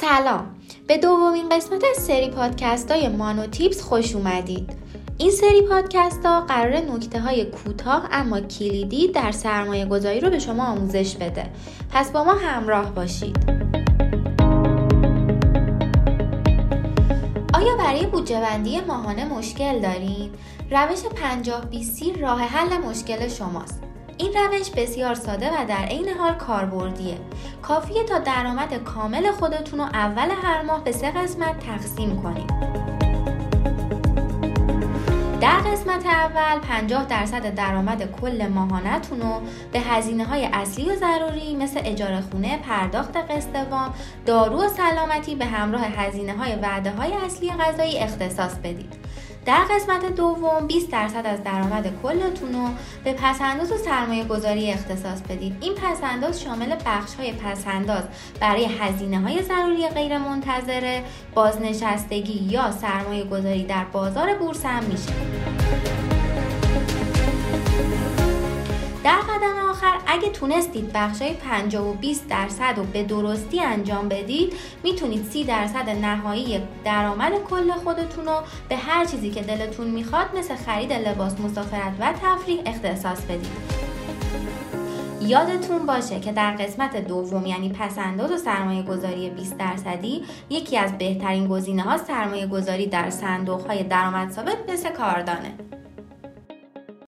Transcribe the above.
سلام. به دومین قسمت از سری پادکست های مانو تیپس خوش اومدید. این سری پادکست ها قرار نکته های کوتاه اما کلیدی در سرمایه گذاری رو به شما آموزش بده. پس با ما همراه باشید. آیا برای بودجه بندی ماهانه مشکل دارین؟ روش 50 20 راه حل مشکل شماست. این روش بسیار ساده و در عین حال کاربردیه کافیه تا درآمد کامل خودتون رو اول هر ماه به سه قسمت تقسیم کنید در قسمت اول 50 درصد درآمد کل ماهانتون رو به هزینه های اصلی و ضروری مثل اجاره خونه، پرداخت قسط وام، دارو و سلامتی به همراه هزینه های وعده های اصلی غذایی اختصاص بدید. در قسمت دوم 20 درصد از درآمد کلتون رو به پسنداز و سرمایه گذاری اختصاص بدید. این پسنداز شامل بخش های پسنداز برای هزینه های ضروری غیر منتظره بازنشستگی یا سرمایه گذاری در بازار بورس هم میشه. اگه تونستید بخشای 50 و 20 درصد رو به درستی انجام بدید می‌تونید 30 درصد نهایی درآمد کل خودتون رو به هر چیزی که دلتون می‌خواد مثل خرید لباس مسافرت و تفریح اختصاص بدید. یادتون باشه که در قسمت دوم یعنی پسنداز و سرمایه گذاری 20 درصدی یکی از بهترین گزینه ها سرمایه گذاری در صندوق های درآمد ثابت مثل کاردانه.